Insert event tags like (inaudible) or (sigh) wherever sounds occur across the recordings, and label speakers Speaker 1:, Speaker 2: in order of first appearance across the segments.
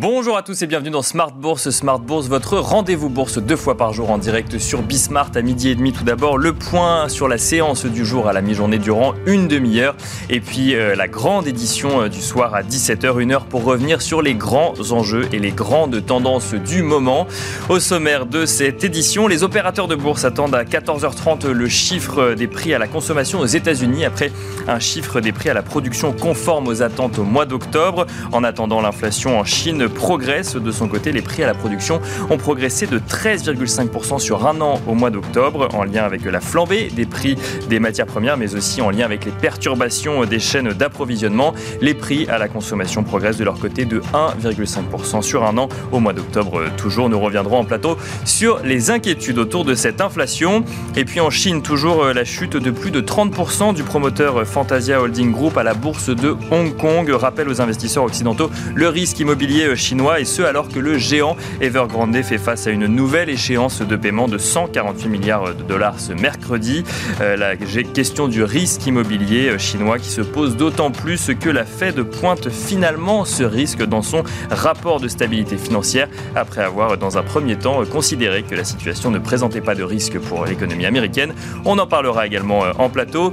Speaker 1: Bonjour à tous et bienvenue dans Smart Bourse. Smart Bourse, votre rendez-vous bourse deux fois par jour en direct sur Bismart à midi et demi. Tout d'abord, le point sur la séance du jour à la mi-journée durant une demi-heure. Et puis euh, la grande édition euh, du soir à 17h, une heure pour revenir sur les grands enjeux et les grandes tendances du moment. Au sommaire de cette édition, les opérateurs de bourse attendent à 14h30 le chiffre des prix à la consommation aux États-Unis après un chiffre des prix à la production conforme aux attentes au mois d'octobre. En attendant, l'inflation en Chine progresse. De son côté, les prix à la production ont progressé de 13,5% sur un an au mois d'octobre, en lien avec la flambée des prix des matières premières, mais aussi en lien avec les perturbations des chaînes d'approvisionnement. Les prix à la consommation progressent de leur côté de 1,5% sur un an au mois d'octobre. Toujours, nous reviendrons en plateau sur les inquiétudes autour de cette inflation. Et puis en Chine, toujours la chute de plus de 30% du promoteur Fantasia Holding Group à la bourse de Hong Kong. Rappelle aux investisseurs occidentaux le risque immobilier chinois et ce alors que le géant Evergrande fait face à une nouvelle échéance de paiement de 148 milliards de dollars ce mercredi. Euh, la question du risque immobilier chinois qui se pose d'autant plus que la Fed pointe finalement ce risque dans son rapport de stabilité financière après avoir dans un premier temps considéré que la situation ne présentait pas de risque pour l'économie américaine. On en parlera également euh, en plateau.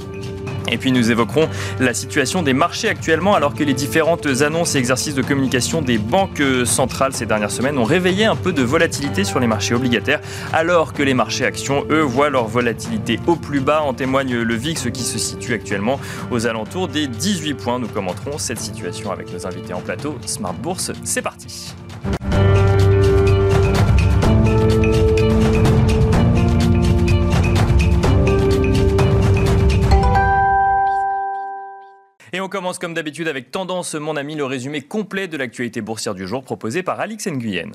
Speaker 1: Et puis nous évoquerons la situation des marchés actuellement alors que les différentes annonces et exercices de communication des banques centrales ces dernières semaines ont réveillé un peu de volatilité sur les marchés obligataires alors que les marchés actions, eux, voient leur volatilité au plus bas. En témoigne le VIX qui se situe actuellement aux alentours des 18 points. Nous commenterons cette situation avec nos invités en plateau. Smart Bourse, c'est parti. On commence comme d'habitude avec Tendance, mon ami, le résumé complet de l'actualité boursière du jour proposé par Alix Nguyen.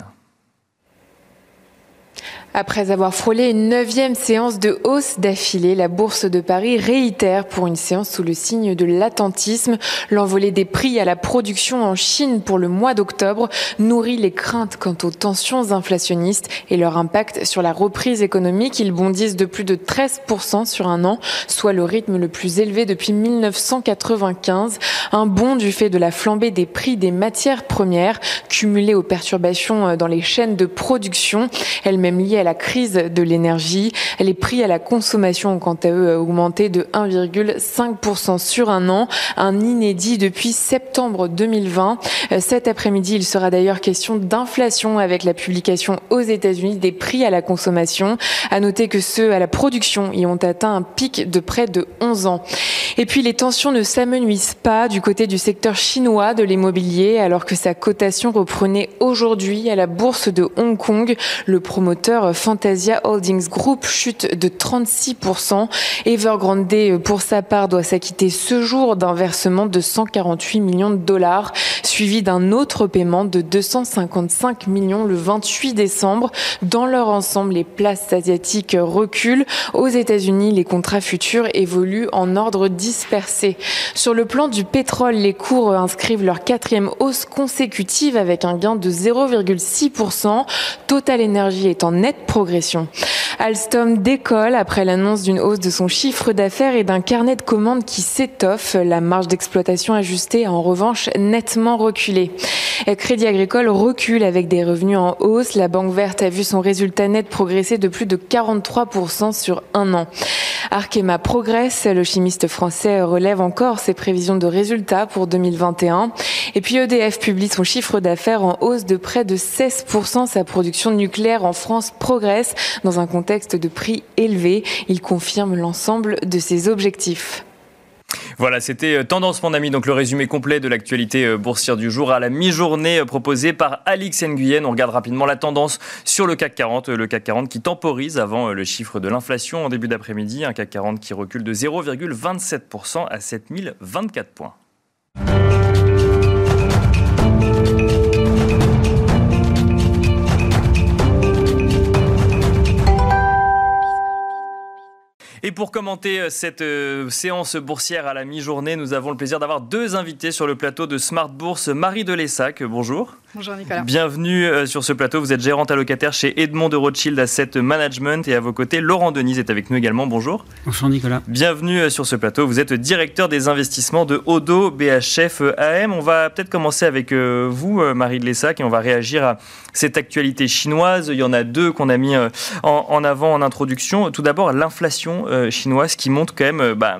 Speaker 2: Après avoir frôlé une neuvième séance de hausse d'affilée, la Bourse de Paris réitère pour une séance sous le signe de l'attentisme. L'envolée des prix à la production en Chine pour le mois d'octobre nourrit les craintes quant aux tensions inflationnistes et leur impact sur la reprise économique. Ils bondissent de plus de 13% sur un an, soit le rythme le plus élevé depuis 1995. Un bond du fait de la flambée des prix des matières premières, cumulée aux perturbations dans les chaînes de production, elles-mêmes liées à la crise de l'énergie. Les prix à la consommation ont quant à eux augmenté de 1,5% sur un an, un inédit depuis septembre 2020. Cet après-midi, il sera d'ailleurs question d'inflation avec la publication aux États-Unis des prix à la consommation. À noter que ceux à la production y ont atteint un pic de près de 11 ans. Et puis les tensions ne s'amenuisent pas du côté du secteur chinois de l'immobilier alors que sa cotation reprenait aujourd'hui à la bourse de Hong Kong. Le promoteur Fantasia Holdings Group chute de 36%. Evergrande, pour sa part, doit s'acquitter ce jour d'un versement de 148 millions de dollars, suivi d'un autre paiement de 255 millions le 28 décembre. Dans leur ensemble, les places asiatiques reculent. Aux États-Unis, les contrats futurs évoluent en ordre dispersé. Sur le plan du pétrole, les cours inscrivent leur quatrième hausse consécutive avec un gain de 0,6%. Total Energy est en nette progression. Alstom décolle après l'annonce d'une hausse de son chiffre d'affaires et d'un carnet de commandes qui s'étoffe. La marge d'exploitation ajustée a en revanche nettement reculé. Crédit Agricole recule avec des revenus en hausse. La Banque Verte a vu son résultat net progresser de plus de 43% sur un an. Arkema progresse. Le chimiste français relève encore ses prévisions de résultats pour 2021. Et puis EDF publie son chiffre d'affaires en hausse de près de 16%. Sa production nucléaire en France progresse dans un contexte de prix élevés. Il confirme l'ensemble de ses objectifs.
Speaker 1: Voilà, c'était euh, Tendance mon ami, donc le résumé complet de l'actualité euh, boursière du jour à la mi-journée euh, proposé par Alix Nguyen. On regarde rapidement la tendance sur le CAC 40, le CAC 40 qui temporise avant le chiffre de l'inflation en début d'après-midi, un CAC 40 qui recule de 0,27% à 7024 points. Et pour commenter euh, cette euh, séance boursière à la mi-journée, nous avons le plaisir d'avoir deux invités sur le plateau de Smart Bourse. Marie Delessac, bonjour.
Speaker 3: Bonjour Nicolas.
Speaker 1: Bienvenue euh, sur ce plateau. Vous êtes gérante allocataire chez Edmond de Rothschild Asset Management et à vos côtés, Laurent Denise est avec nous également. Bonjour.
Speaker 4: Bonjour Nicolas.
Speaker 1: Bienvenue euh, sur ce plateau. Vous êtes directeur des investissements de Odo BHF AM. On va peut-être commencer avec vous, Marie de Lessac, et on va réagir à cette actualité chinoise. Il y en a deux qu'on a mis en avant en introduction. Tout d'abord, l'inflation chinoise qui montre quand même bah,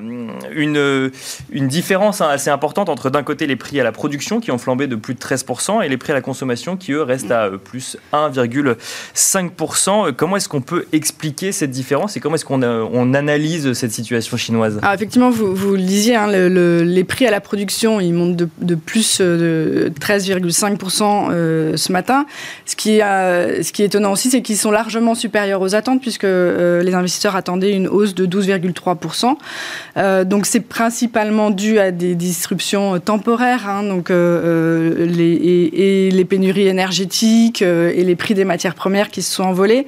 Speaker 1: une, une différence hein, assez importante entre d'un côté les prix à la production qui ont flambé de plus de 13% et les prix à la consommation qui eux restent à euh, plus 1,5%. Comment est-ce qu'on peut expliquer cette différence et comment est-ce qu'on euh, on analyse cette situation chinoise?
Speaker 3: Alors effectivement, vous, vous le disiez, hein, les prix à la production ils montent de, plus euh, de 13,5% ce matin. Ce qui, ce qui est étonnant aussi, c'est qu'ils sont largement supérieurs aux attentes puisque les investisseurs attendaient une hausse de 12,3%. donc c'est principalement dû à des disruptions temporaires, hein, donc, euh, euh, les, et, les pénuries énergétiques euh, et les prix des matières premières qui se sont envolés.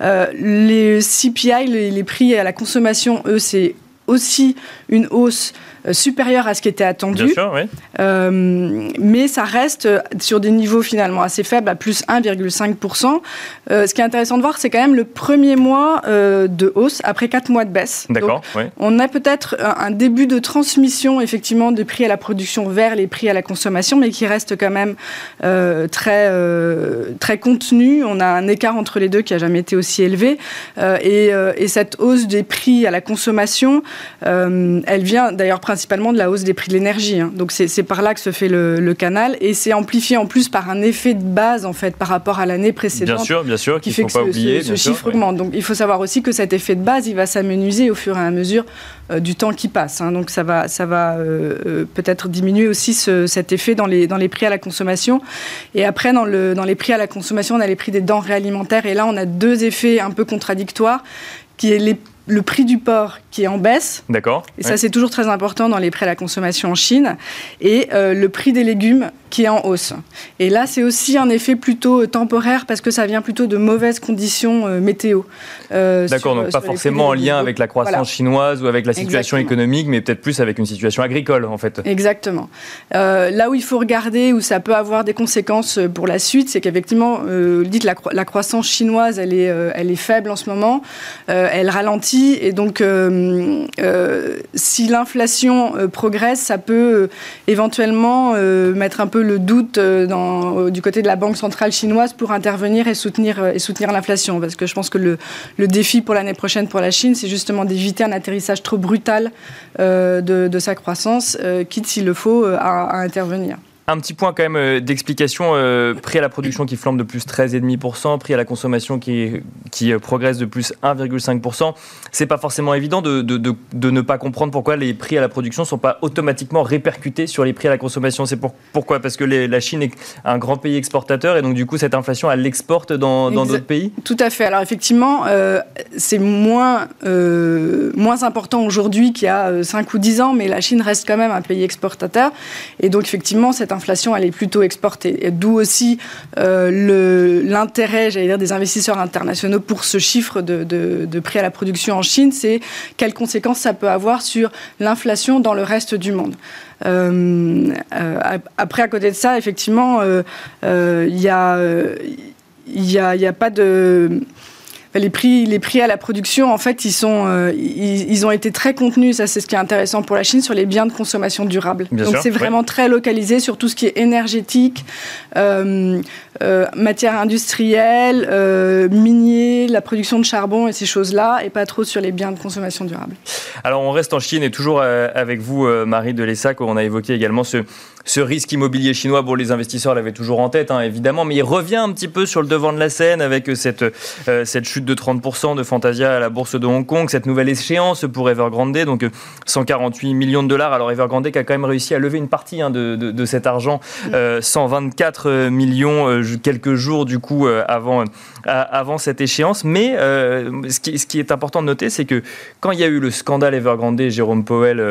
Speaker 3: les CPI, les, les prix à la consommation, eux, c'est aussi une hausse euh, supérieur à ce qui était attendu.
Speaker 1: Bien sûr, oui.
Speaker 3: Euh, mais ça reste sur des niveaux finalement assez faibles, à plus 1,5%. Euh, ce qui est intéressant de voir, c'est quand même le premier mois de hausse après quatre mois de baisse.
Speaker 1: D'accord. Oui.
Speaker 3: On a peut-être un, début de transmission effectivement des prix à la production vers les prix à la consommation, mais qui reste quand même très très contenu. On a un écart entre les deux qui a jamais été aussi élevé, et, et, cette hausse des prix à la consommation, elle vient d'ailleurs principalement de la hausse des prix de l'énergie. Hein. Donc c'est par là que se fait le, canal et c'est amplifié en plus par un effet de base en fait par rapport à l'année précédente.
Speaker 1: Bien sûr, bien sûr,
Speaker 3: qui fait que ce, chiffre augmente. Donc il faut savoir aussi que cet effet de base, il va s'amenuiser au fur et à mesure euh, du temps qui passe. Hein. Donc ça va, ça va euh, euh, peut-être diminuer aussi cet effet dans les, dans les prix à la consommation. Et après, dans, le, dans les prix à la consommation, on a les prix des denrées alimentaires. Et là, on a deux effets un peu contradictoires qui est les le prix du porc qui est en baisse.
Speaker 1: D'accord.
Speaker 3: Et ça, c'est toujours très important dans les prêts à la consommation en Chine. Et euh, le prix des légumes qui est en hausse. Et là, c'est aussi un effet plutôt euh, temporaire parce que ça vient plutôt de mauvaises conditions euh, météo.
Speaker 1: D'accord, donc pas forcément en lien avec la croissance chinoise ou avec la situation économique, mais peut-être plus avec une situation agricole, en fait.
Speaker 3: Exactement. là où il faut regarder, où ça peut avoir des conséquences pour la suite, c'est qu'effectivement, dites la, la croissance chinoise, elle est, elle est faible en ce moment, elle ralentit, et donc euh, euh, si l'inflation euh, progresse, ça peut éventuellement mettre un peu le doute du côté de la Banque centrale chinoise pour intervenir et soutenir, l'inflation. Parce que je pense que le, défi pour l'année prochaine pour la Chine, c'est justement d'éviter un atterrissage trop brutal de, sa croissance, quitte s'il le faut à intervenir.
Speaker 1: Un petit point quand même euh, d'explication, euh, prix à la production qui flambe de plus 13,5%, prix à la consommation qui, qui euh, progresse de plus 1,5%. C'est pas forcément évident de, de, de, ne pas comprendre pourquoi les prix à la production ne sont pas automatiquement répercutés sur les prix à la consommation. C'est pour, pourquoi? Parce que la Chine est un grand pays exportateur et donc du coup cette inflation elle l'exporte dans d'autres pays?
Speaker 3: Tout à fait. Alors effectivement, c'est moins, moins important aujourd'hui qu'il y a 5 ou 10 ans, mais la Chine reste quand même un pays exportateur. Et donc effectivement, cette inflation, elle est plutôt exportée. D'où aussi euh, l'intérêt, j'allais dire, des investisseurs internationaux pour ce chiffre de, prix à la production en Chine, c'est quelles conséquences ça peut avoir sur l'inflation dans le reste du monde. Euh, euh, après, à côté de ça, effectivement, il n'y y a pas de les prix, les prix à la production, en fait, ils, sont, euh, ils, ont été très contenus. Ça, c'est ce qui est intéressant pour la Chine sur les biens de consommation durable. Donc, c'est vraiment très localisé sur tout ce qui est énergétique, euh, euh, matière industrielle, minier, la production de charbon et ces choses-là, et pas trop sur les biens de consommation durable.
Speaker 1: Alors, on reste en Chine et toujours avec vous, Marie de Lessac, on a évoqué également ce, ce risque immobilier chinois. Bon, les investisseurs l'avaient toujours en tête, hein, évidemment, mais il revient un petit peu sur le devant de la scène avec cette, cette chute de 30% de Fantasia à la bourse de Hong Kong, cette nouvelle échéance pour Evergrande, donc 148 millions de dollars. Alors Evergrande qui a quand même réussi à lever une partie hein, de, cet argent, 124 euh, millions euh, quelques jours du coup euh, avant, avant cette échéance. Mais ce qui, ce, qui, est important de noter, c'est que quand il y a eu le scandale Evergrande, Jérôme Powell,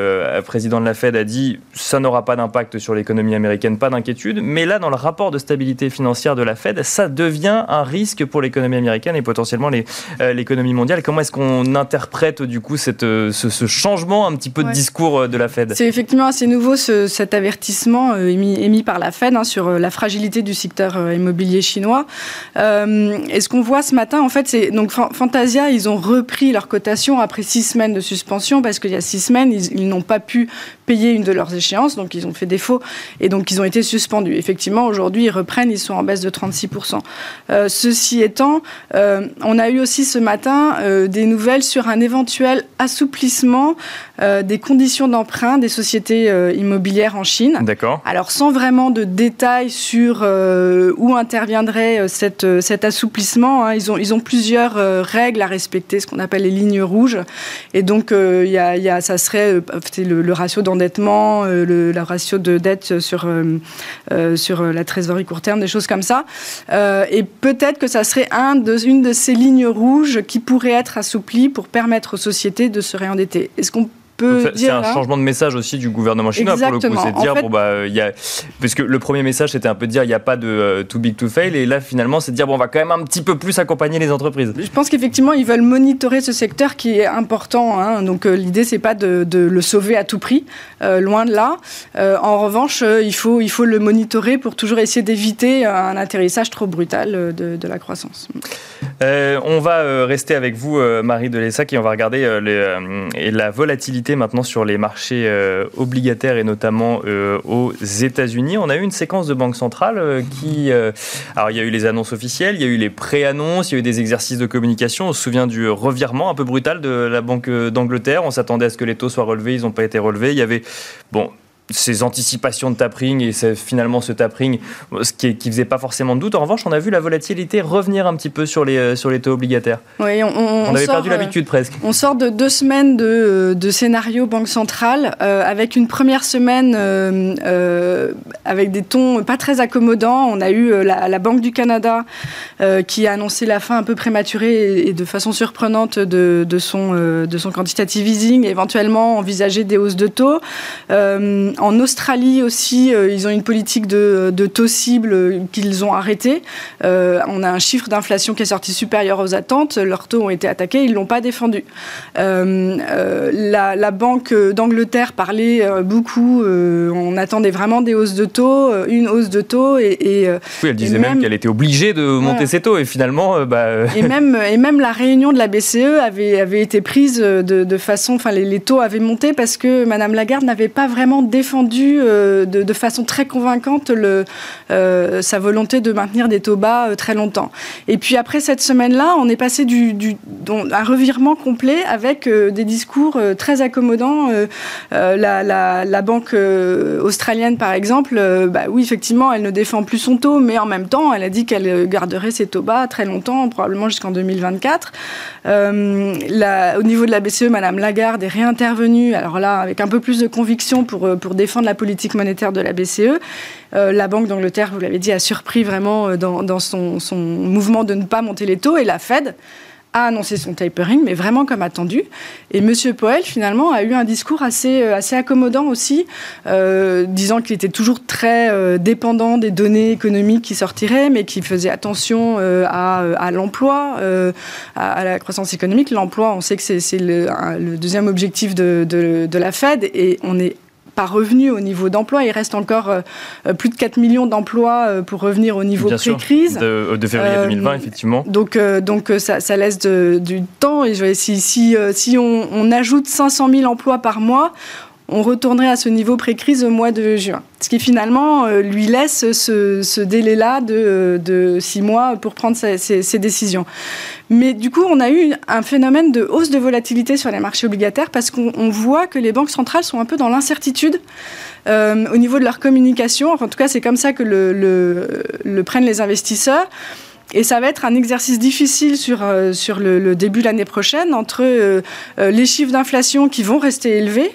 Speaker 1: président de la Fed, a dit ça n'aura pas d'impact sur l'économie américaine, pas d'inquiétude. Mais là, dans le rapport de stabilité financière de la Fed, ça devient un risque pour l'économie américaine et potentiellement les l'économie mondiale. Comment est-ce qu'on interprète du coup cette, ce, changement un petit peu de discours de la Fed?
Speaker 3: C'est effectivement assez nouveau cet avertissement émis, émis, par la Fed hein, sur la fragilité du secteur immobilier chinois. et ce qu'on voit ce matin, en fait, c'est donc Fantasia, ils ont repris leur cotation après six semaines de suspension parce qu'il y a six semaines, ils, n'ont pas pu payer une de leurs échéances, donc ils ont fait défaut et donc ils ont été suspendus. Effectivement, aujourd'hui, ils reprennent, ils sont en baisse de 36%. Euh, ceci étant, euh, on a eu aussi ce matin euh, des nouvelles sur un éventuel assouplissement des conditions d'emprunt des sociétés immobilières en Chine.
Speaker 1: D'accord.
Speaker 3: Alors, sans vraiment de détails sur où interviendrait cette, cet assouplissement, hein, ils, ont, ils ont plusieurs règles à respecter, ce qu'on appelle les lignes rouges. Et donc, il y a, y a, ça serait le, le ratio d'endettement, le, le ratio de dette sur, sur la trésorerie court terme, des choses comme ça. Euh, et peut-être que ça serait un de, une de ces lignes rouges qui pourrait être assouplie pour permettre aux sociétés de se réendetter. Est-ce qu'on
Speaker 1: c'est un changement de message aussi du gouvernement chinois pour le coup, c'est de dire bon bah il y a parce que le premier message c'était un peu de dire il n'y a pas de euh, too big to fail et là finalement c'est de dire bon on va quand même un petit peu plus accompagner les entreprises.
Speaker 3: Je pense qu'effectivement ils veulent monitorer ce secteur qui est important hein. donc euh, l'idée c'est pas de, le sauver à tout prix euh, loin de là. en revanche il faut il faut le monitorer pour toujours essayer d'éviter un atterrissage trop brutal de, de la croissance.
Speaker 1: on va rester avec vous Marie Delessac et on va regarder les, la volatilité maintenant sur les marchés euh, obligataires et notamment euh, aux États-Unis. On a eu une séquence de banque centrale euh, qui. alors, il y a eu les annonces officielles, il y a eu les pré-annonces, il y a eu des exercices de communication. On se souvient du revirement un peu brutal de la Banque d'Angleterre. On s'attendait à ce que les taux soient relevés, ils n'ont pas été relevés. Il y avait. Bon, ces anticipations de tapering et finalement ce tapering ce qui, qui faisait pas forcément de doute. En revanche, on a vu la volatilité revenir un petit peu sur les, euh, sur les taux obligataires.
Speaker 3: Oui,
Speaker 1: on, avait perdu l'habitude euh, presque.
Speaker 3: On sort de deux semaines de, de scénario Banque centrale euh, avec une première semaine avec des tons pas très accommodants. On a eu la, Banque du Canada qui a annoncé la fin un peu prématurée et, de façon surprenante de, de, son, de son quantitative easing, éventuellement envisager des hausses de taux. En Australie aussi, euh, ils ont une politique de, taux cible qu'ils ont arrêtée. Euh, on a un chiffre d'inflation qui est sorti supérieur aux attentes. Leurs taux ont été attaqués, ils ne l'ont pas défendu. Euh, la, Banque d'Angleterre parlait beaucoup. on attendait vraiment des hausses de taux, une hausse de taux. Et,
Speaker 1: oui, elle disait même, qu'elle était obligée de monter ses taux. Et finalement, bah...
Speaker 3: et, même, (laughs) et même la réunion de la BCE avait, avait été prise de, façon. Enfin, les, les, taux avaient monté parce que Mme Lagarde n'avait pas vraiment défendu défendu euh, de, façon très convaincante euh, sa volonté de maintenir des taux bas euh, très longtemps. Et puis après cette semaine-là, on est passé du, du un revirement complet avec des discours très accommodants. La, la, banque australienne, par exemple, bah oui, effectivement, elle ne défend plus son taux, mais en même temps, elle a dit qu'elle garderait ses taux bas très longtemps, probablement jusqu'en 2024. au niveau de la BCE, Madame Lagarde est réintervenue, alors là, avec un peu plus de conviction pour, pour défendre la politique monétaire de la BCE. Euh, la Banque d'Angleterre, vous l'avez dit, a surpris vraiment euh, dans, son, mouvement de ne pas monter les taux. Et la Fed a annoncé son tapering, mais vraiment comme attendu. Et M. Powell, finalement, a eu un discours assez, euh, accommodant aussi, disant qu'il était toujours très dépendant des données économiques qui sortiraient, mais qu'il faisait attention à, l'emploi, à, la croissance économique. L'emploi, on sait que c'est le, deuxième objectif de la Fed, et on est revenu au niveau d'emploi. Il reste encore euh, euh, plus de 4 millions d'emplois euh, pour revenir au niveau pré-crise.
Speaker 1: De, de, février 2020, effectivement.
Speaker 3: Donc, donc ça, ça laisse du temps. Et si, si, si on, on ajoute 500 000 emplois par mois, on retournerait à ce niveau pré-crise au mois de juin. Ce qui finalement euh, lui laisse ce, délai-là de, six mois pour prendre ses, décisions. Mais du coup, on a eu un phénomène de hausse de volatilité sur les marchés obligataires parce qu'on voit que les banques centrales sont un peu dans l'incertitude euh, au niveau de leur communication. en tout cas, c'est comme ça que le prennent les investisseurs. Et ça va être un exercice difficile sur, euh, sur le, début de l'année prochaine entre euh, euh, les chiffres d'inflation qui vont rester élevés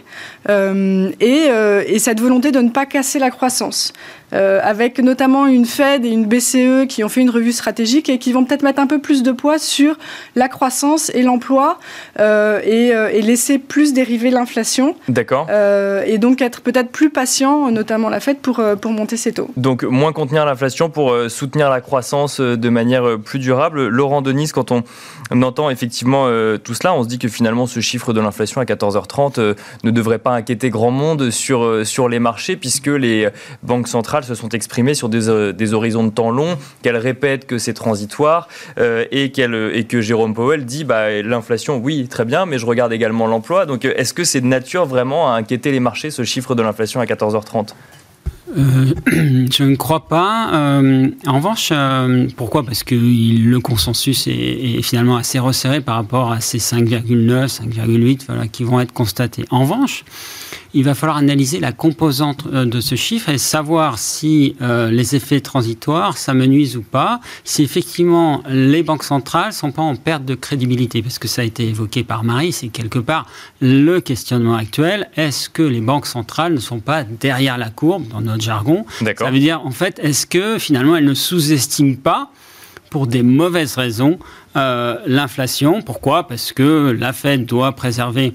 Speaker 3: et, et, cette volonté de ne pas casser la croissance. avec notamment une Fed et une BCE qui ont fait une revue stratégique et qui vont peut-être mettre un peu plus de poids sur la croissance et l'emploi et, et, laisser plus dériver l'inflation.
Speaker 1: D'accord.
Speaker 3: et donc être peut-être plus patient, notamment la Fed, pour, pour monter ses taux.
Speaker 1: Donc moins contenir l'inflation pour soutenir la croissance de manière plus durable. Laurent Denis, quand on entend effectivement tout cela, on se dit que finalement ce chiffre de l'inflation à 14h30 euh, ne devrait pas inquiéter grand monde sur, euh, sur les marchés puisque les banques centrales se sont exprimées sur des, euh, des horizons de temps longs, qu'elles répètent que c'est transitoire et, et que Jérôme Powell dit bah, l'inflation, oui, très bien, mais je regarde également l'emploi. Donc est-ce que c'est de nature vraiment à inquiéter les marchés ce chiffre de l'inflation à 14h30
Speaker 4: euh, (clears throat) je ne crois pas. Euh, en revanche, euh, pourquoi? Parce que le consensus est, finalement assez resserré par rapport à ces 5,9, 5,8 voilà, qui vont être constatés. En revanche, il va falloir analyser la composante euh, de ce chiffre et savoir si euh, les effets transitoires s'amenuisent ou pas, si effectivement les banques centrales sont pas en perte de crédibilité, parce que ça a été évoqué par Marie, c'est quelque part le questionnement actuel. Est-ce que les banques centrales ne sont pas derrière la courbe, dans notre jargon? Ça veut dire, en fait, est-ce que finalement elles ne sous-estiment pas pour des mauvaises raisons euh, l'inflation? Pourquoi? Parce que la Fed doit préserver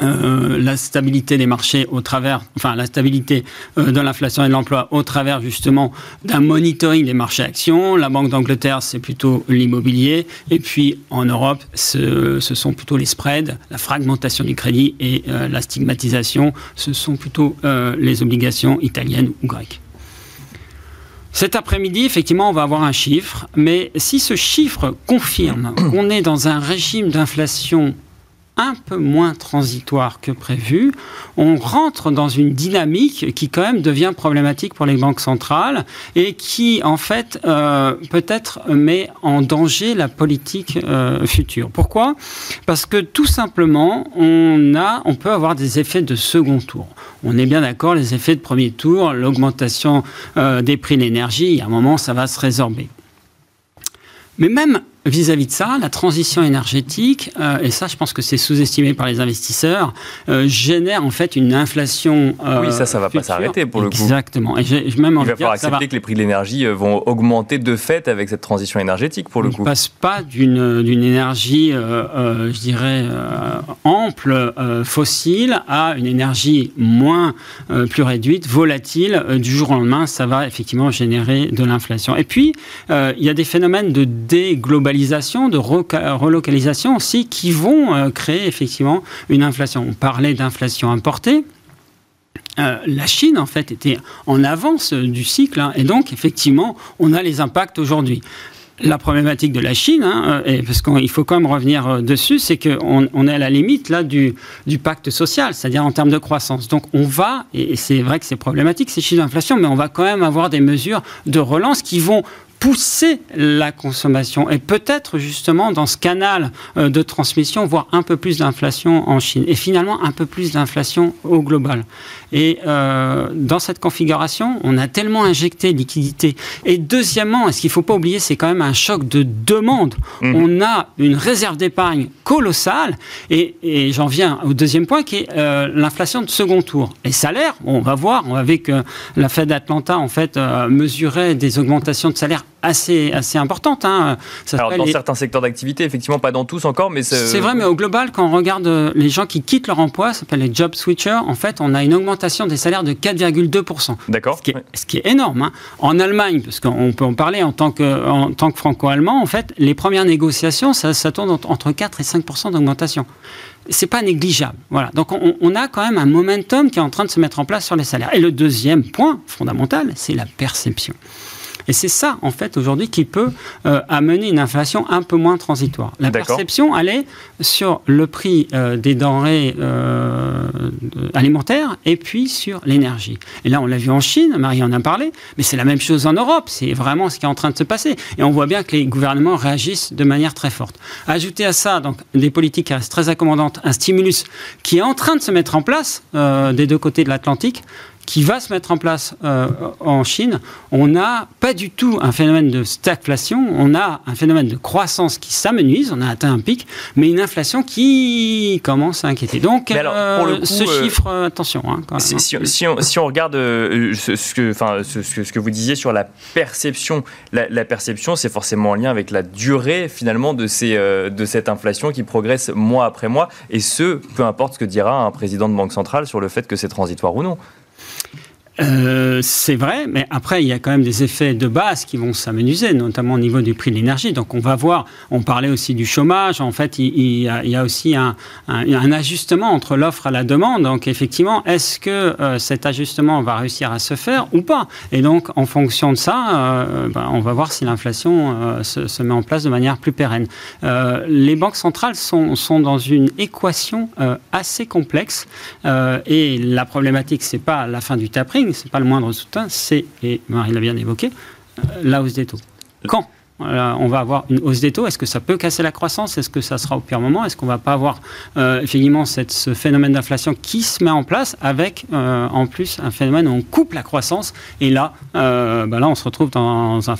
Speaker 4: euh, la stabilité des marchés au travers, enfin la stabilité euh, de l'inflation et de l'emploi au travers justement d'un monitoring des marchés actions. La Banque d'Angleterre, c'est plutôt l'immobilier. Et puis en Europe, ce, sont plutôt les spreads, la fragmentation du crédit et euh, la stigmatisation. Ce sont plutôt les obligations italiennes ou grecques. Cet après-midi, effectivement, on va avoir un chiffre, mais si ce chiffre confirme (clears throat) qu'on est dans un régime d'inflation un peu moins transitoire que prévu, on rentre dans une dynamique qui quand même devient problématique pour les banques centrales et qui en fait euh, peut-être met en danger la politique euh, future. Pourquoi? Parce que tout simplement on a, on peut avoir des effets de second tour. On est bien d'accord, les effets de premier tour, l'augmentation euh, des prix de l'énergie, à un moment ça va se résorber. Mais même vis-à-vis de ça, la transition énergétique, euh, et ça je pense que c'est sous-estimé par les investisseurs, euh, génère en fait une inflation.
Speaker 1: Euh, oui, ça, ça va pas s'arrêter pour le
Speaker 4: coup. Exactement. Et même
Speaker 1: Il va falloir accepter que les prix de l'énergie vont augmenter de fait avec cette transition énergétique pour le coup.
Speaker 4: On ne passe pas d'une énergie, je dirais, ample, fossile, à une énergie moins, plus réduite, volatile. du jour au lendemain, ça va effectivement générer de l'inflation. Et puis, il y a des phénomènes de déglobalisation de relocalisation aussi, qui vont euh, créer effectivement une inflation. On parlait d'inflation importée. Euh, la Chine, en fait, était en avance du cycle, hein, et donc, effectivement, on a les impacts aujourd'hui. La problématique de la Chine, hein, euh, parce qu'il faut quand même revenir dessus, c'est qu'on on est à la limite là du, du pacte social, c'est-à-dire en termes de croissance. Donc on va, et c'est vrai que c'est problématique ces chiffres d'inflation, mais on va quand même avoir des mesures de relance qui vont pousser la consommation et peut-être justement dans ce canal euh, de transmission voir un peu plus d'inflation en Chine et finalement un peu plus d'inflation au global. Et euh, dans cette configuration, on a tellement injecté de liquidités. Et deuxièmement, ce qu'il ne faut pas oublier, c'est quand même un choc de demande. Mmh. On a une réserve d'épargne colossale et, j'en viens au deuxième point qui est euh, l'inflation de second tour. Les salaires, on va voir, on avait que la Fed d'Atlanta en fait mesurait des augmentations de salaires assez, assez importante. Hein.
Speaker 1: Alors, dans certains secteurs d'activité, effectivement, pas dans tous encore, mais
Speaker 4: c'est... vrai, mais au global, quand on regarde euh, les gens qui quittent leur emploi, ça s'appelle les job switchers, en fait, on a une augmentation des salaires de 4,2%.
Speaker 1: D'accord.
Speaker 4: Ce, ce, qui est énorme. Hein. En Allemagne, parce qu'on peut en parler en tant que, en tant que franco-allemand, en fait, les premières négociations, ça, ça tourne entre 4 et 5% d'augmentation c'est pas négligeable. Voilà. Donc on, on, a quand même un momentum qui est en train de se mettre en place sur les salaires. Et le deuxième point fondamental, c'est la perception. Et c'est ça, en fait, aujourd'hui, qui peut euh, amener une inflation un peu moins transitoire. La perception, elle est sur le prix euh, des denrées euh, alimentaires et puis sur l'énergie. Et là, on l'a vu en Chine, Marie en a parlé, mais c'est la même chose en Europe. C'est vraiment ce qui est en train de se passer. Et on voit bien que les gouvernements réagissent de manière très forte. Ajouter à ça, donc, des politiques qui restent très accommodantes, un stimulus qui est en train de se mettre en place des deux côtés de l'Atlantique, qui va se mettre en place euh, en Chine, on n'a pas du tout un phénomène de stagflation, on a un phénomène de croissance qui s'amenuise, on a atteint un pic, mais une inflation qui commence à inquiéter. Donc, euh, ce chiffre, attention. Hein,
Speaker 1: si, on, regarde ce, que, enfin, ce, que vous disiez sur la perception, la, perception, c'est forcément en lien avec la durée finalement de, ces, de cette inflation qui progresse mois après mois, et ce, peu importe ce que dira un président de banque centrale sur le fait que c'est transitoire ou non.
Speaker 4: Euh, c'est vrai, mais après, il y a quand même des effets de base qui vont s'amenuiser, notamment au niveau du prix de l'énergie. Donc, on va voir, on parlait aussi du chômage. En fait, il, y, a, aussi un, ajustement entre l'offre et la demande. Donc, effectivement, est-ce que euh, cet ajustement va réussir à se faire ou pas? Et donc, en fonction de ça, euh, ben, on va voir si l'inflation se, met en place de manière plus pérenne. les banques centrales sont, dans une équation assez complexe et la problématique, c'est pas la fin du tapering c'est pas le moindre soutien, c'est, et Marie l'a bien évoqué, euh, la hausse des taux. Quand on va avoir une hausse des taux. Est-ce que ça peut casser la croissance? Est-ce que ça sera au pire moment? Est-ce qu'on va pas avoir euh, effectivement cette, ce phénomène d'inflation qui se met en place avec euh, en plus un phénomène où on coupe la croissance? Et là, bah là on se retrouve dans un,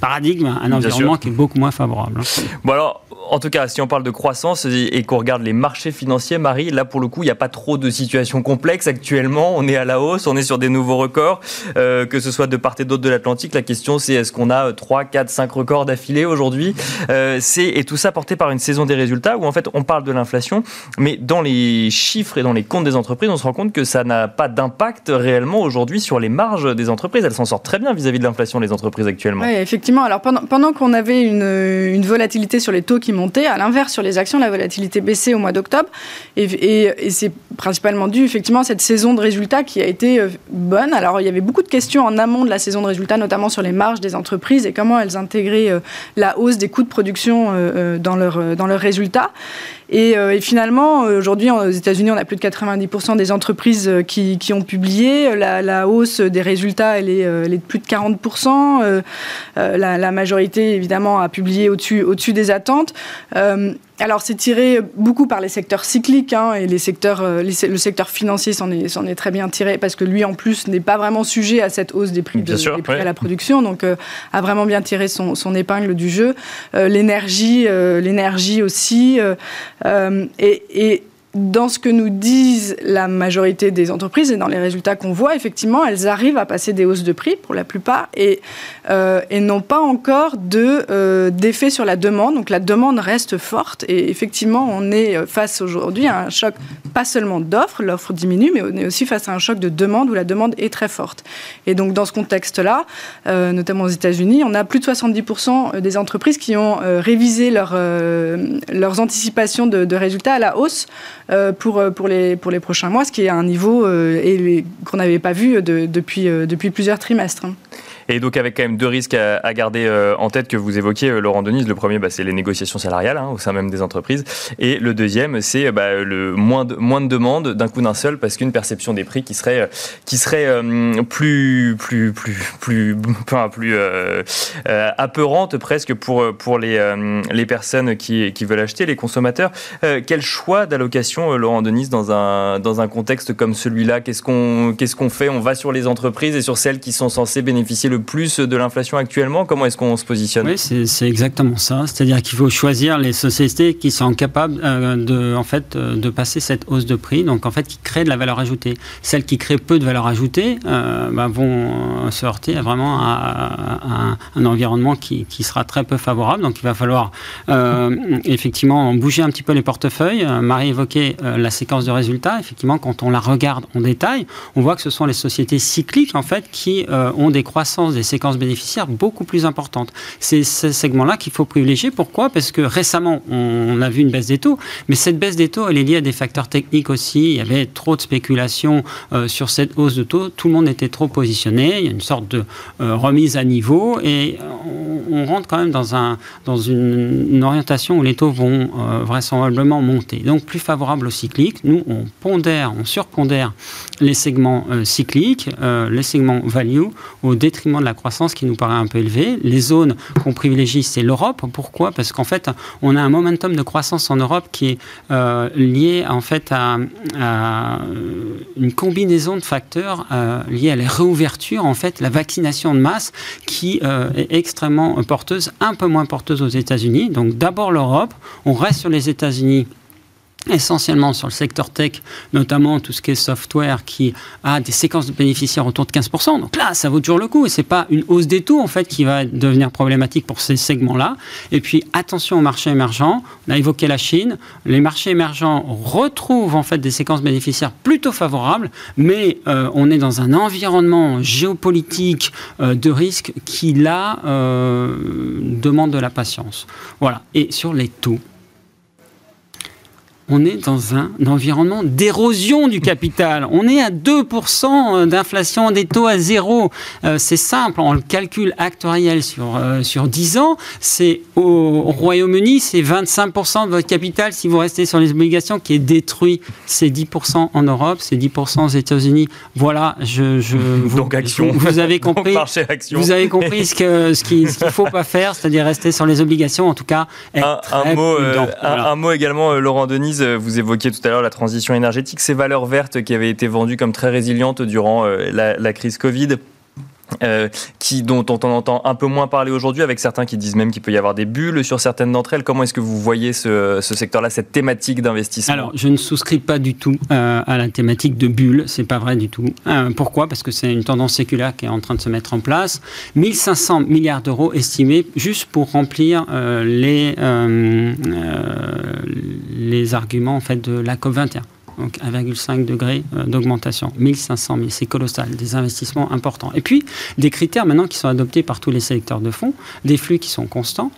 Speaker 4: paradigme, un environnement qui est beaucoup moins favorable.
Speaker 1: Bon alors, en tout cas, si on parle de croissance et qu'on regarde les marchés financiers, Marie, là pour le coup, il n'y a pas trop de situations complexes actuellement. On est à la hausse, on est sur des nouveaux records, euh, que ce soit de part et d'autre de l'Atlantique. La question, c'est est-ce qu'on a 3, 4, 5 records d'affilée aujourd'hui? Euh, Et tout ça porté par une saison des résultats où en fait on parle de l'inflation, mais dans les chiffres et dans les comptes des entreprises, on se rend compte que ça n'a pas d'impact réellement aujourd'hui sur les marges des entreprises. Elles s'en sortent très bien vis-à-vis de l'inflation, les entreprises actuellement.
Speaker 3: Oui, effectivement. Alors pendant, pendant qu'on avait une, une volatilité sur les taux qui À l'inverse, sur les actions, la volatilité baissait au mois d'octobre. Et, c'est principalement dû effectivement à cette saison de résultats qui a été euh, bonne. Alors, il y avait beaucoup de questions en amont de la saison de résultats, notamment sur les marges des entreprises et comment elles intégraient euh, la hausse des coûts de production euh, dans, leur, dans leurs résultats. Et, finalement, aujourd'hui, aux États-Unis, on a plus de 90% des entreprises qui, qui ont publié. La, hausse des résultats, elle est, est, de plus de 40%. la, majorité, évidemment, a publié au-dessus au des attentes. Euh, alors, c'est tiré beaucoup par les secteurs cycliques hein, et les secteurs, euh, le secteur financier s'en est, est, très bien tiré parce que lui, en plus, n'est pas vraiment sujet à cette hausse des prix, de, à la production, donc euh, a vraiment bien tiré son, épingle du jeu. l'énergie, l'énergie aussi, et, et dans ce que nous disent la majorité des entreprises et dans les résultats qu'on voit, effectivement, elles arrivent à passer des hausses de prix pour la plupart et, euh, n'ont pas encore euh, d'effet sur la demande. Donc la demande reste forte et effectivement, on est face aujourd'hui à un choc pas seulement d'offres, l'offre diminue, mais on est aussi face à un choc de demande où la demande est très forte. Et donc dans ce contexte-là, euh, notamment aux États-Unis, on a plus de 70% des entreprises qui ont révisé leur, leurs anticipations de résultats à la hausse. Euh, pour, euh, pour, les, pour les prochains mois, ce qui est un niveau euh, qu'on n'avait pas vu depuis, depuis plusieurs trimestres.
Speaker 1: Et donc avec quand même deux risques à, garder euh, en tête que vous évoquiez, euh, Laurent Denise. Le premier, bah, c'est les négociations salariales hein, au sein même des entreprises. Et le deuxième, c'est bah, le moins de, moins de demandes d'un coup d'un seul parce qu'une perception des prix qui serait, qui serait euh, plus, plus, plus, plus, enfin, plus apeurante presque pour, pour les, les personnes qui, qui veulent acheter, les consommateurs. quel choix d'allocation, Laurent Denise, dans un, dans un contexte comme celui-là? Qu'est-ce qu'on qu'est-ce fait? On va sur les entreprises et sur celles qui sont censées bénéficier le plus de l'inflation actuellement Comment est-ce qu'on se positionne
Speaker 4: Oui, c'est exactement ça. C'est-à-dire qu'il faut choisir les sociétés qui sont capables euh, de, en fait, euh, de passer cette hausse de prix, donc en fait qui créent de la valeur ajoutée. Celles qui créent peu de valeur ajoutée euh, bah, vont se heurter vraiment à, un environnement qui, sera très peu favorable. Donc il va falloir effectivement bouger un petit peu les portefeuilles. Marie évoquait la séquence de résultats. Effectivement, quand on la regarde en détail, on voit que ce sont les sociétés cycliques en fait qui ont des croissances des séquences bénéficiaires beaucoup plus importantes. C'est ce segment-là qu'il faut privilégier. Pourquoi? Parce que récemment, on a vu une baisse des taux, mais cette baisse des taux, elle est liée à des facteurs techniques aussi. Il y avait trop de spéculation euh, sur cette hausse de taux. Tout le monde était trop positionné. Il y a une sorte de euh, remise à niveau et on, rentre quand même dans, un, dans une, orientation où les taux vont euh, vraisemblablement monter. Donc plus favorable au cyclique. Nous, on pondère, on surpondère les segments euh, cycliques, euh, les segments value, au détriment de la croissance qui nous paraît un peu élevée. Les zones qu'on privilégie, c'est l'Europe. Pourquoi? Parce qu'en fait, on a un momentum de croissance en Europe qui est lié en fait à, une combinaison de facteurs liés à la réouverture, en fait, la vaccination de masse qui est extrêmement porteuse, un peu moins porteuse aux États-Unis. Donc d'abord l'Europe, on reste sur les États-Unis essentiellement sur le secteur tech, notamment tout ce qui est software qui a des séquences de bénéficiaires autour de 15%. Donc là, ça vaut toujours le coup et c'est pas une hausse des taux en fait qui va devenir problématique pour ces segments-là. Et puis attention aux marchés émergents. On a évoqué la Chine. Les marchés émergents retrouvent en fait des séquences bénéficiaires plutôt favorables, mais euh, on est dans un environnement géopolitique euh, de risque qui là euh, demande de la patience. Voilà. Et sur les taux on est dans un, environnement d'érosion du capital. On est à 2% d'inflation des taux à zéro. Euh, c'est simple, on le calcule actuariel sur, euh, sur 10 ans. C'est au, Royaume-Uni, c'est 25% de votre capital si vous restez sur les obligations qui est détruit. C'est 10% en Europe, c'est 10% aux États-Unis. Voilà, je, je
Speaker 1: vous, Donc action.
Speaker 4: Vous, avez (laughs) compris. Vous avez compris ce que ce qu'il ne faut pas faire, c'est-à-dire rester sur les obligations. En tout cas,
Speaker 1: un, un mot, euh, un, mot également, Laurent Denise euh, vous évoquiez tout à l'heure la transition énergétique, ces valeurs vertes qui avaient été vendues comme très résilientes durant euh, la, crise Covid. Euh, qui, dont on entend un peu moins parler aujourd'hui, avec certains qui disent même qu'il peut y avoir des bulles sur certaines d'entre elles. Comment est-ce que vous voyez ce, secteur-là, cette thématique d'investissement?
Speaker 4: Alors, je ne souscris pas du tout à la thématique de bulles, c'est pas vrai du tout. pourquoi? Parce que c'est une tendance séculaire qui est en train de se mettre en place. 1500 milliards d'euros estimés juste pour remplir les les arguments en fait de la COP21. Donc 1,5 degré euh, d'augmentation, 1500 000, c'est colossal, des investissements importants. Et puis des critères maintenant qui sont adoptés par tous les sélecteurs de fonds, des flux qui sont constants,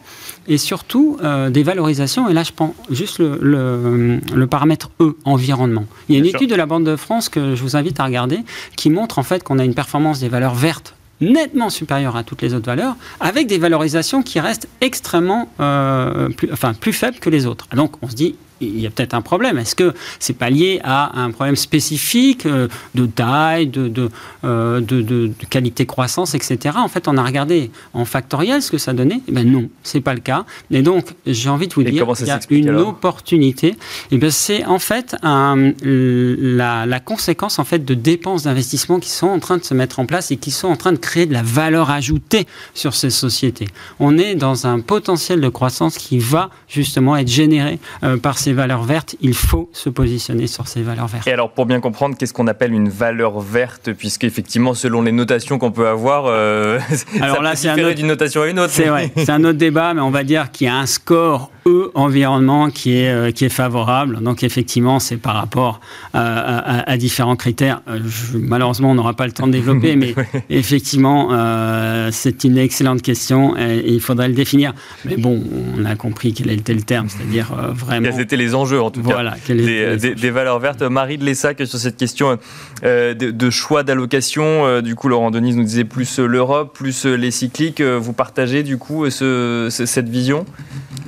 Speaker 4: et surtout euh, des valorisations. Et là, je prends juste le, le, paramètre E, environnement. Il y a une étude de la Banque de France que je vous invite à regarder qui montre en fait qu'on a une performance des valeurs vertes nettement supérieure à toutes les autres valeurs, avec des valorisations qui restent extrêmement euh, plus, enfin, plus faibles que les autres. Donc on se dit, il y a peut-être un problème. Est-ce que c'est pas lié à un problème spécifique euh, de taille, de, euh, de, de, de, qualité croissance, etc. En fait, on a regardé en factoriel ce que ça donnait. Eh ben non, c'est pas le cas. Et donc, j'ai envie de vous dire qu'il y a une opportunité. Et eh ben, c'est en fait un, la, la, conséquence en fait de dépenses d'investissement qui sont en train de se mettre en place et qui sont en train de créer de la valeur ajoutée sur ces sociétés. On est dans un potentiel de croissance qui va justement être généré euh, par ces valeurs vertes, il faut se positionner sur ces valeurs vertes.
Speaker 1: Et alors, pour bien comprendre, qu'est-ce qu'on appelle une valeur verte? Puisqu'effectivement, selon les notations qu'on peut avoir, euh, (laughs) alors ça là, c'est d'une notation à une autre.
Speaker 4: C'est vrai, (laughs) c'est un autre débat, mais on va dire qu'il y a un score E environnement qui est, euh, qui est favorable. Donc effectivement, c'est par rapport à, différents critères. Euh, malheureusement, on n'aura pas le temps de développer, (laughs) mais effectivement, euh, c'est une excellente question et, il faudrait le définir. Mais bon, on a compris quel était le terme, c'est-à-dire vraiment...
Speaker 1: Étaient les enjeux en tout
Speaker 4: voilà,
Speaker 1: cas des, des, valeurs vertes. Marie de Lessac, sur cette question de, de, choix d'allocation, du coup, Laurent Denise nous disait plus l'Europe, plus les cycliques. Vous partagez du coup ce, cette vision?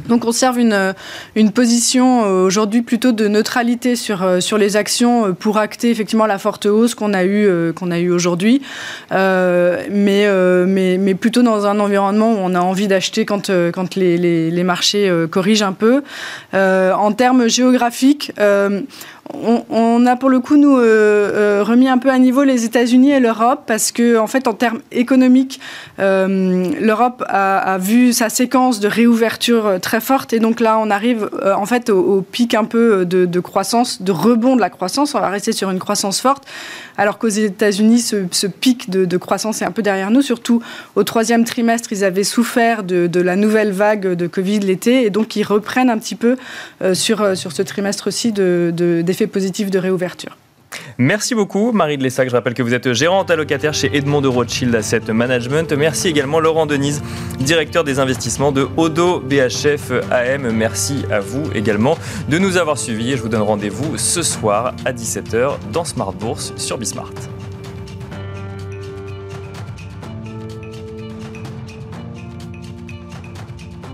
Speaker 3: Donc on serve une, une position euh, aujourd'hui plutôt de neutralité sur, euh, sur les actions euh, pour acter effectivement la forte hausse qu'on a eue qu'on a eu aujourd'hui, mais, mais, mais plutôt dans un environnement où on a envie d'acheter quand, quand les, les, les, marchés corrigent un peu. en termes géographiques, on, a pour le coup nous euh, euh, remis un peu à niveau les États-Unis et l'Europe parce que en fait en termes économiques euh, l'Europe a, vu sa séquence de réouverture très forte. Et donc là on arrive en fait au, pic un peu de, croissance de rebond de la croissance. On va rester sur une croissance forte alors qu'aux États-Unis ce, pic de, croissance est un peu derrière nous. Surtout au troisième trimestre ils avaient souffert de, la nouvelle vague de Covid l'été. Et donc ils reprennent un petit peu sur, sur ce trimestre-ci de, d'effets positifs de réouverture.
Speaker 1: Merci beaucoup Marie de Lessac. Je rappelle que vous êtes gérante allocataire chez Edmond de Rothschild Asset Management. Merci également Laurent Denise, directeur des investissements de Odo BHF AM. Merci à vous également de nous avoir suivis et je vous donne rendez-vous ce soir à 17h dans Smart Bourse sur Bismart.